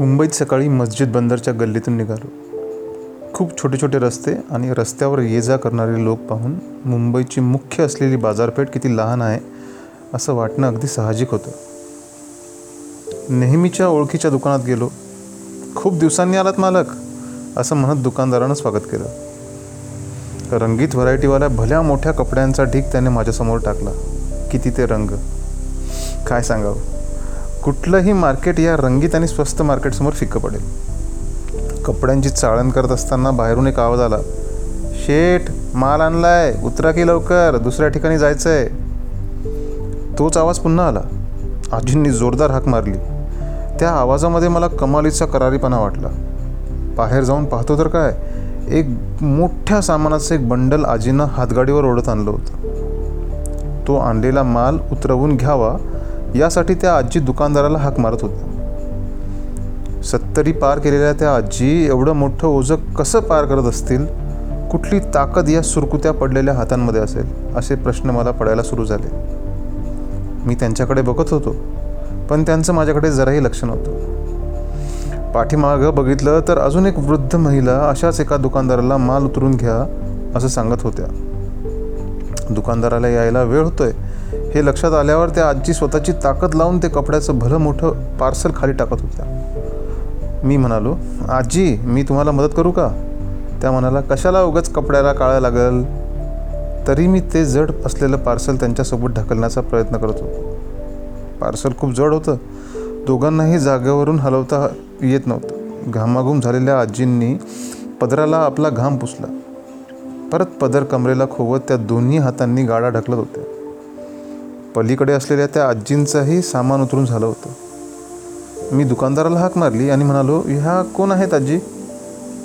मुंबईत सकाळी मस्जिद बंदरच्या गल्लीतून निघालो. खूप छोटे छोटे रस्ते आणि रस्त्यावर ये जा करणारे लोक पाहून मुंबईची मुख्य असलेली बाजारपेठ किती लहान आहे असं वाटणं अगदी साहजिक होतं. नेहमीच्या ओळखीच्या दुकानात गेलो. खूप दिवसांनी आलात मालक असं म्हणत दुकानदारानं स्वागत केलं. रंगीत व्हरायटीवाल्या भल्या मोठ्या कपड्यांचा ढीक त्याने माझ्यासमोर टाकला. किती ते रंग? काय सांगावं? कुठलंही मार्केट या रंगीत आणि स्वस्त मार्केटसमोर फिक्कं पडेल. कपड्यांची चाळण करत असताना बाहेरून एक आवाज आला. शेठ माल आणलाय. उतरा की लवकर. दुसऱ्या ठिकाणी जायचं आहे तोच आवाज पुन्हा आला. आजींनी जोरदार हाक मारली. त्या आवाजामध्ये मला कमालीचा करारीपणा वाटला. बाहेर जाऊन पाहतो तर काय एक मोठ्या सामानाचं एक बंडल आजीनं हातगाडीवर ओढत आणलं होतं. तो आणलेला माल उतरवून घ्यावा यासाठी त्या आजी दुकानदाराला हाक मारत होत्या सत्तरी पार केलेल्या त्या आजी एवढं मोठं ओझं कसं पार करत असतील? कुठली ताकद या सुरकुत्या पडलेल्या हातांमध्ये असेल? असे प्रश्न मला पडायला सुरू झाले. मी त्यांच्याकडे बघत होतो पण त्यांचं माझ्याकडे जराही लक्ष नव्हतं. पाठीमागं बघितलं तर अजून एक वृद्ध महिला अशाच एका दुकानदाराला माल उतरून घ्या असं सांगत होत्या. दुकानदाराला यायला वेळ होतोय. हे लक्षात आल्यावर त्या आजी स्वतःची ताकद लावून ते कपड्याचं भलं मोठं पार्सल खाली टाकत होत्या. मी म्हणालो आजी मी तुम्हाला मदत करू का? त्या म्हणाला कशाला उगाच कपड्याला काळं लागल? तरी मी ते जड असलेलं पार्सल त्यांच्यासोबत ढकलण्याचा प्रयत्न करत होतो. पार्सल खूप जड होतं. दोघांनाही जागेवरून हलवता येत नव्हतं. घामाघूम झालेल्या आजींनी पदराला आपला घाम पुसला. परत पदर कमरेला खोवत त्या दोन्ही हातांनी गाडा ढकलत होत्या. पलीकडे असलेल्या त्या आजींचंही सामान उतरून झालं होतं. मी दुकानदाराला हाक मारली आणि म्हणालो ह्या कोण आहेत आजी?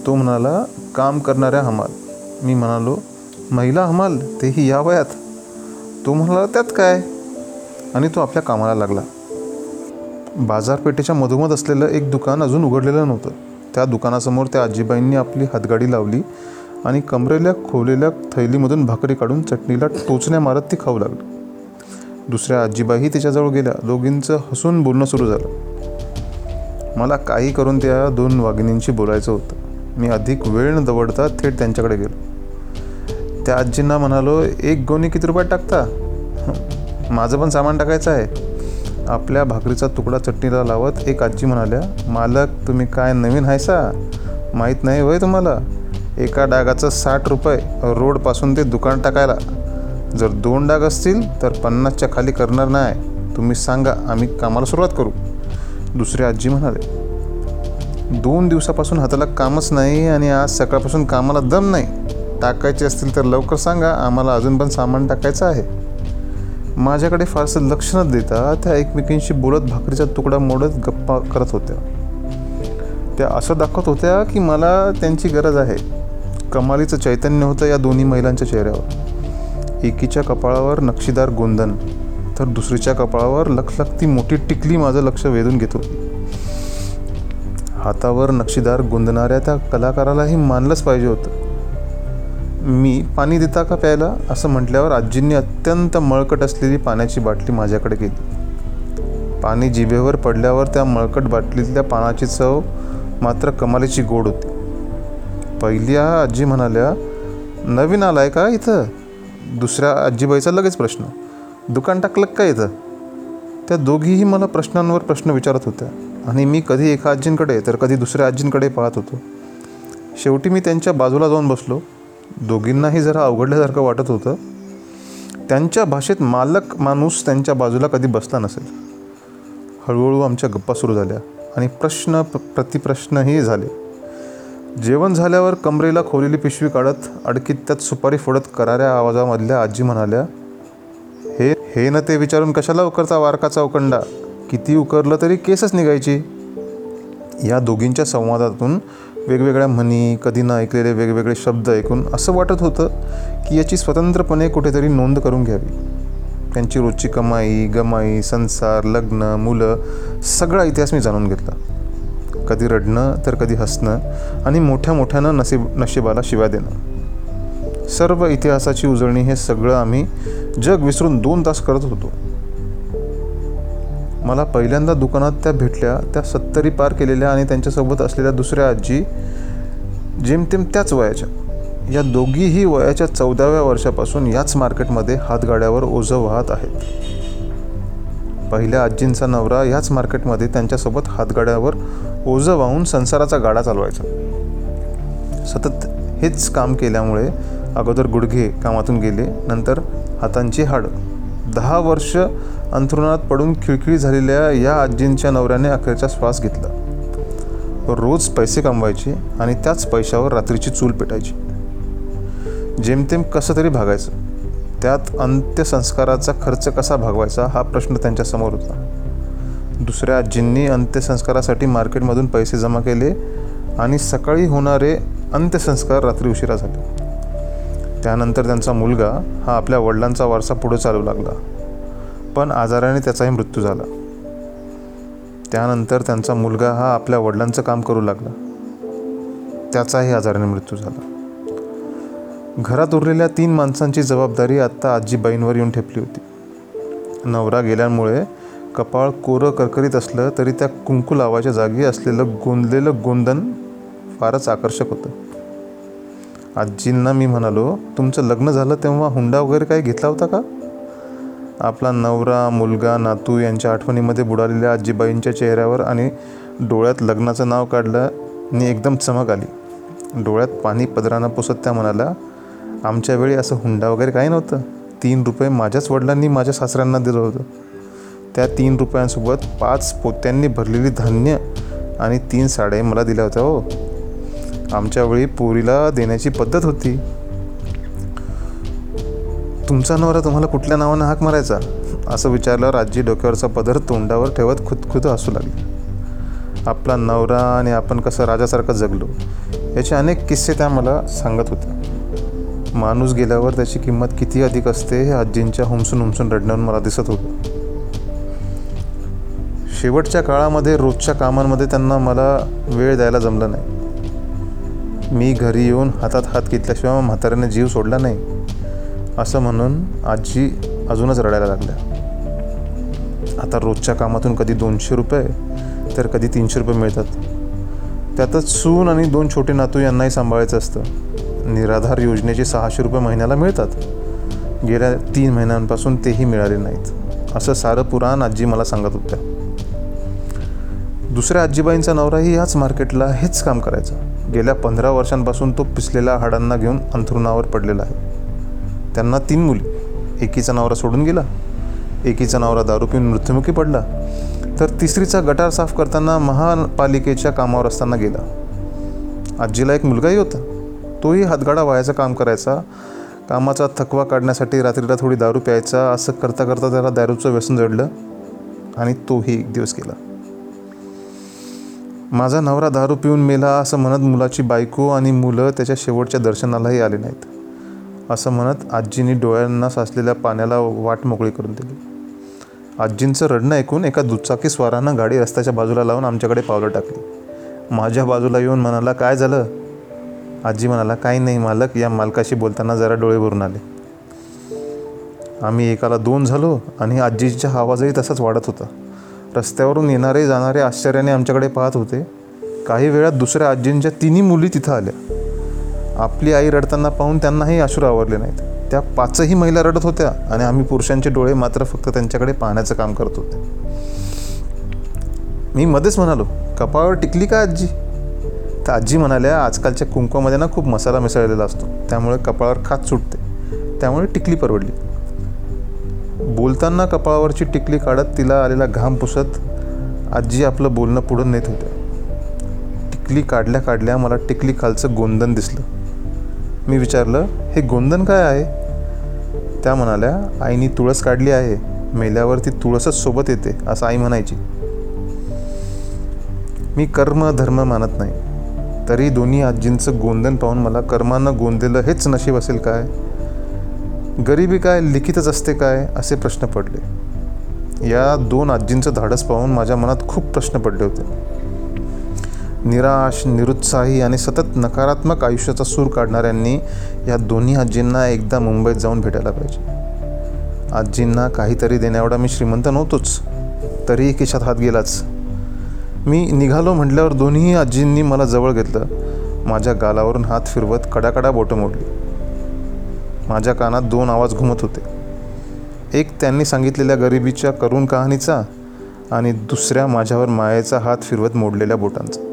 तो म्हणाला काम करणाऱ्या हमाल. मी म्हणालो महिला हमाल तेही या वयात. तो म्हणाला त्यात काय? आणि तो आपल्या कामाला लागला. बाजारपेठेच्या मधोमध असलेलं एक दुकान अजून उघडलेलं नव्हतं. त्या दुकानासमोर त्या आजीबाईंनी आपली हातगाडी लावली आणि कमरेल्या खोवलेल्या थैलीमधून भाकरी काढून चटणीला टोचण्या मारत ती खाऊ लागली. दुसऱ्या आजीबाही त्याच्याजवळ गेल्या. दोघींचं हसून बोलणं सुरू झालं. मला काही करून त्या दोन वाघिणींशी बोलायचं होतं. मी अधिक वेळ न दवडता थेट त्यांच्याकडे गेलो. त्या आजींना म्हणालो एक गोणी किती रुपयात टाकता? माझं पण सामान टाकायचं आहे. आपल्या भाकरीचा तुकडा चटणीला लावत एक आजी म्हणाल्या मालक तुम्ही काय नवीन आहेसा माहीत नाही होय तुम्हाला? एका डागाचं साठ रुपये रोडपासून ते दुकान टाकायला. जर दोन डाग असतील तर पन्नासच्या खाली करणार नाही. तुम्ही सांगा आम्ही कामाला सुरुवात करू. दुसरे आजी म्हणाले दोन दिवसापासून हाताला कामच नाही आणि आज सकाळपासून कामाला दम नाही. टाकायचे असतील तर लवकर सांगा आम्हाला अजून पण सामान टाकायचं आहे. माझ्याकडे फारसं लक्ष न देता त्या एकमेकींशी बोलत भाकरीचा तुकडा मोडत गप्पा करत होत्या. त्या असं दाखवत होत्या की मला त्यांची गरज आहे. कमालीचं चैतन्य होतं या दोन्ही महिलांच्या चेहऱ्यावर. एकीच्या कपाळावर नक्षीदार गोंधन तर दुसरीच्या कपाळावर लखलखती मोठी टिकली माझं लक्ष वेधून घेतो. हातावर नक्षीदार गोंधणाऱ्या त्या कलाकारालाही मानलंच पाहिजे होतं. मी पाणी देता का प्यायला? असं म्हटल्यावर आजींनी अत्यंत मळकट असलेली पाण्याची बाटली माझ्याकडे केली पाणी जिभेवर पडल्यावर त्या मळकट बाटलीतल्या पाण्याची चव मात्र कमालीची गोड होती. पहिल्या आजी म्हणाल्या नवीन आलाय का इथं? दुसऱ्या आजीबाईचा लगेच प्रश्न. दुकान टाकलं का इथं? त्या दोघीही मला प्रश्नांवर प्रश्न विचारत होत्या. आणि मी कधी एका आजींकडे तर कधी दुसऱ्या आजींकडे पाहत होतो. शेवटी मी त्यांच्या बाजूला जाऊन बसलो. दोघींनाही जरा अवघडल्यासारखं वाटत होतं. त्यांच्या भाषेत मालक माणूस त्यांच्या बाजूला कधी बसला नसेल. हळूहळू आमच्या गप्पा सुरू झाल्या आणि प्रश्न प्रतिप्रश्नही झाले. जेवण झाल्यावर कमरेला खोलेली पिशवी काढत अडकीत त्यात सुपारी फोडत कराऱ्या आवाजामधल्या आजी म्हणाल्या हे हे न ते विचारून कशाला उकरता वारकाचा उकंडा किती उकरलं तरी केसच निघायची. या दोघींच्या संवादातून वेगवेगळ्या म्हणी कधी न ऐकलेले वेगवेगळे शब्द ऐकून असं वाटत होतं की याची स्वतंत्रपणे कुठेतरी नोंद करून घ्यावी. त्यांची रोजची कमाई गमाई संसार लग्न मुलं सगळा इतिहास मी जाणून घेतला. कधी रडणं तर कधी हसणं आणि मोठ्या मोठ्यानं नसीब नशिबाला शिव्या देणं. सर्व इतिहासाची उजळणी हे सगळं आम्ही जग विसरून दोन तास करत होतो. मला पहिल्यांदा दुकानात त्या भेटल्या त्या सत्तरी पार केलेल्या आणि त्यांच्यासोबत असलेल्या दुसऱ्या आजी जेमतेम त्याच वयाच्या. या दोघीही वयाच्या चौदाव्या वर्षापासून याच मार्केटमध्ये हातगाड्यावर ओझं वाहत आहेत. पहिल्या आजींचा नवरा याच मार्केटमध्ये त्यांच्यासोबत हातगाड्यावर ओझं वाहून संसाराचा गाडा चालवायचा. सतत हेच काम केल्यामुळे अगोदर गुडघे कामातून गेले नंतर हातांची हाडं. दहा वर्ष अंथरुणात पडून खिळखिळी झालेल्या या आजींच्या नवऱ्याने अखेरचा श्वास घेतला. रोज पैसे कमवायचे आणि त्याच पैशावर रात्रीची चूल पेटायची. जेमतेम कसं तरी भागायचं. त्यात अंत्यसंस्काराचा खर्च कसा भागवायचा हा प्रश्न त्यांच्यासमोर होता. दुसऱ्या आजींनी अंत्यसंस्कारासाठी मार्केटमधून पैसे जमा केले आणि सकाळी होणारे अंत्यसंस्कार रात्री उशिरा झाले. त्यानंतर त्यांचा मुलगा हा आपल्या वडिलांचा वारसा पुढे चालू लागला. पण आजाराने त्याचाही मृत्यू झाला. त्यानंतर त्यांचा मुलगा हा आपल्या वडिलांचं काम करू लागला. त्याचाही आजाराने मृत्यू झाला. घरात उरलेल्या तीन माणसांची जबाबदारी आत्ता आजीबाईंवर येऊन ठेपली होती. नवरा गेल्यामुळे कपाळ कोरं करकरीत असलं तरी त्या कुंकू लावाच्या जागी असलेलं गोंदलेलं गोंदन फारच आकर्षक होतं. आजींना मी म्हणालो तुमचं लग्न झालं तेव्हा हुंडा वगैरे काही घेतला होता का? आपला नवरा मुलगा नातू यांच्या आठवणीमध्ये बुडालेल्या आजीबाईंच्या चेहऱ्यावर आणि डोळ्यात लग्नाचं नाव काढलं एकदम चमक आली. डोळ्यात पाणी पदरानं पुसत त्या म्हणाल्या आमच्या वेळी असं हुंडा वगैरे काही नव्हतं. तीन रुपये माझ्याच वडिलांनी माझ्या सासऱ्यांना दिलं होतं. त्या तीन रुपयांसोबत पाच पोत्यांनी भरलेली धान्य आणि तीन साड्या मला दिल्या होत्या हो. आमच्या वेळी पोरीला देण्याची पद्धत होती. तुमचा नवरा तुम्हाला कुठल्या नावानं हाक मारायचा? असं विचारल्यावर आजी डोक्यावरचा पदर तोंडावर ठेवत खुदखुद हसू लागली. आपला नवरा आणि आपण कसं राजासारखं जगलो याचे अनेक किस्से त्या मला सांगत होत्या. माणूस गेल्यावर त्याची किंमत किती अधिक असते हे आजींच्या हुमसून हुमसून रडण्यावर मला दिसत होतं. शेवटच्या काळामध्ये रोजच्या कामांमध्ये त्यांना मला वेळ द्यायला जमलं नाही. मी घरी येऊन हातात हात घेतल्याशिवाय म्हाताऱ्याने जीव सोडला नाही असं म्हणून आजी अजूनच रडायला लागल्या. आता रोजच्या कामातून कधी दोनशे रुपये तर कधी तीनशे रुपये मिळतात. त्यातच सून आणि दोन छोटे नातू यांनाही सांभाळायचं असतं. निराधार योजनेचे सहाशे रुपये महिन्याला मिळतात. गेल्या तीन महिन्यांपासून तेही मिळाले नाहीत असं सारं पुराण आजी मला सांगत होत्या. दुसऱ्या आजीबाईंचा नवराही ह्याच मार्केटला हेच काम करायचा. गेल्या पंधरा वर्षांपासून तो पिसलेल्या हाडांना घेऊन अंथरुणावर पडलेला आहे. त्यांना तीन मुली. एकीचा नवरा सोडून गेला. एकीचा नवरा दारू पिऊन मृत्युमुखी पडला. तर तिसरीचा गटार साफ करताना महापालिकेच्या कामावर असताना गेला. आजीला एक मुलगाही होता. तोही हातगाडा व्हायचं काम करायचा. कामाचा थकवा काढण्यासाठी रात्रीला थोडी दारू प्यायचा. असं करता करता त्याला दारूचं व्यसन जडलं आणि तोही एक दिवस गेला. माझा नवरा दारू पिऊन मेला असं म्हणत मुलाची बायको आणि मुलं त्याच्या शेवटच्या दर्शनालाही आले नाहीत. असं म्हणत आजींनी डोळ्यांना साचलेल्या पाण्याला वाट मोकळी करून दिली. आजींचं रडणं ऐकून एका दुचाकी स्वारानं गाडी रस्त्याच्या बाजूला लावून आमच्याकडे पावलं टाकली. माझ्या बाजूला येऊन म्हणाला काय झालं? आजी म्हणाला काही नाही मालक या मालकाशी बोलताना जरा डोळे भरून आले. आम्ही एकाला दोन झालो आणि आजीचा आवाजही तसाच वाढत होता. रस्त्यावरून येणारे जाणारे आश्चर्याने आमच्याकडे पाहत होते. काही वेळात दुसऱ्या आजींच्या तिन्ही मुली तिथं आल्या. आपली आई रडताना पाहून त्यांनाही अश्रू आवडले नाहीत. त्या पाचही महिला रडत होत्या आणि आम्ही पुरुषांचे डोळे मात्र फक्त त्यांच्याकडे पाहण्याचं काम करत होते. मी मध्येच म्हणालो कपाळावर टिकली का आजी? तर आजी म्हणाल्या आजकालच्या कुंकवामध्ये ना खूप मसाला मिसळलेला असतो. त्यामुळे कपाळावर खात सुटते. त्यामुळे टिकली परवडली. बोलताना कपाळावरची टिकली काढत तिला आलेला घाम पुसत आजी आपलं बोलणं पुढं नेत होत्या टिकली काढल्या काढल्या मला टिकली खालचं गोंदन दिसलं. मी विचारलं हे गोंदन काय आहे? त्या म्हणाल्या आईनी तुळस काढली आहे. मेल्यावर ती तुळसच सोबत येते असं आई म्हणायची. मी कर्म धर्म मानत नाही. तरी दोन्ही आजींचं गोंदन पाहून मला कर्मानं गोंदलेलं हेच नशीब असेल काय? गरिबी काय लिखितच असते काय असे प्रश्न पडले. या दोन आजींचं धाडस पाहून माझ्या मनात खूप प्रश्न पडले होते. निराश निरुत्साही आणि सतत नकारात्मक आयुष्याचा सूर काढणाऱ्यांनी या दोन्ही आजींना एकदा मुंबईत जाऊन भेटायला पाहिजे. आजींना काहीतरी देण्याएवढा मी श्रीमंत नव्हतोच तरीही खिशात हात गेलाच. मी निघालो म्हटल्यावर दोन्ही आजींनी मला जवळ घेतलं. माझ्या गालावरून हात फिरवत कडाकडा बोटं मोडली. माझ्या कानात दोन आवाज घुमत होते. एक त्यांनी सांगितलेल्या गरिबीच्या करुण कहाणीचा आणि दुसऱ्या माझ्यावर मायेचा हात फिरवत मोडलेल्या बोटांचा.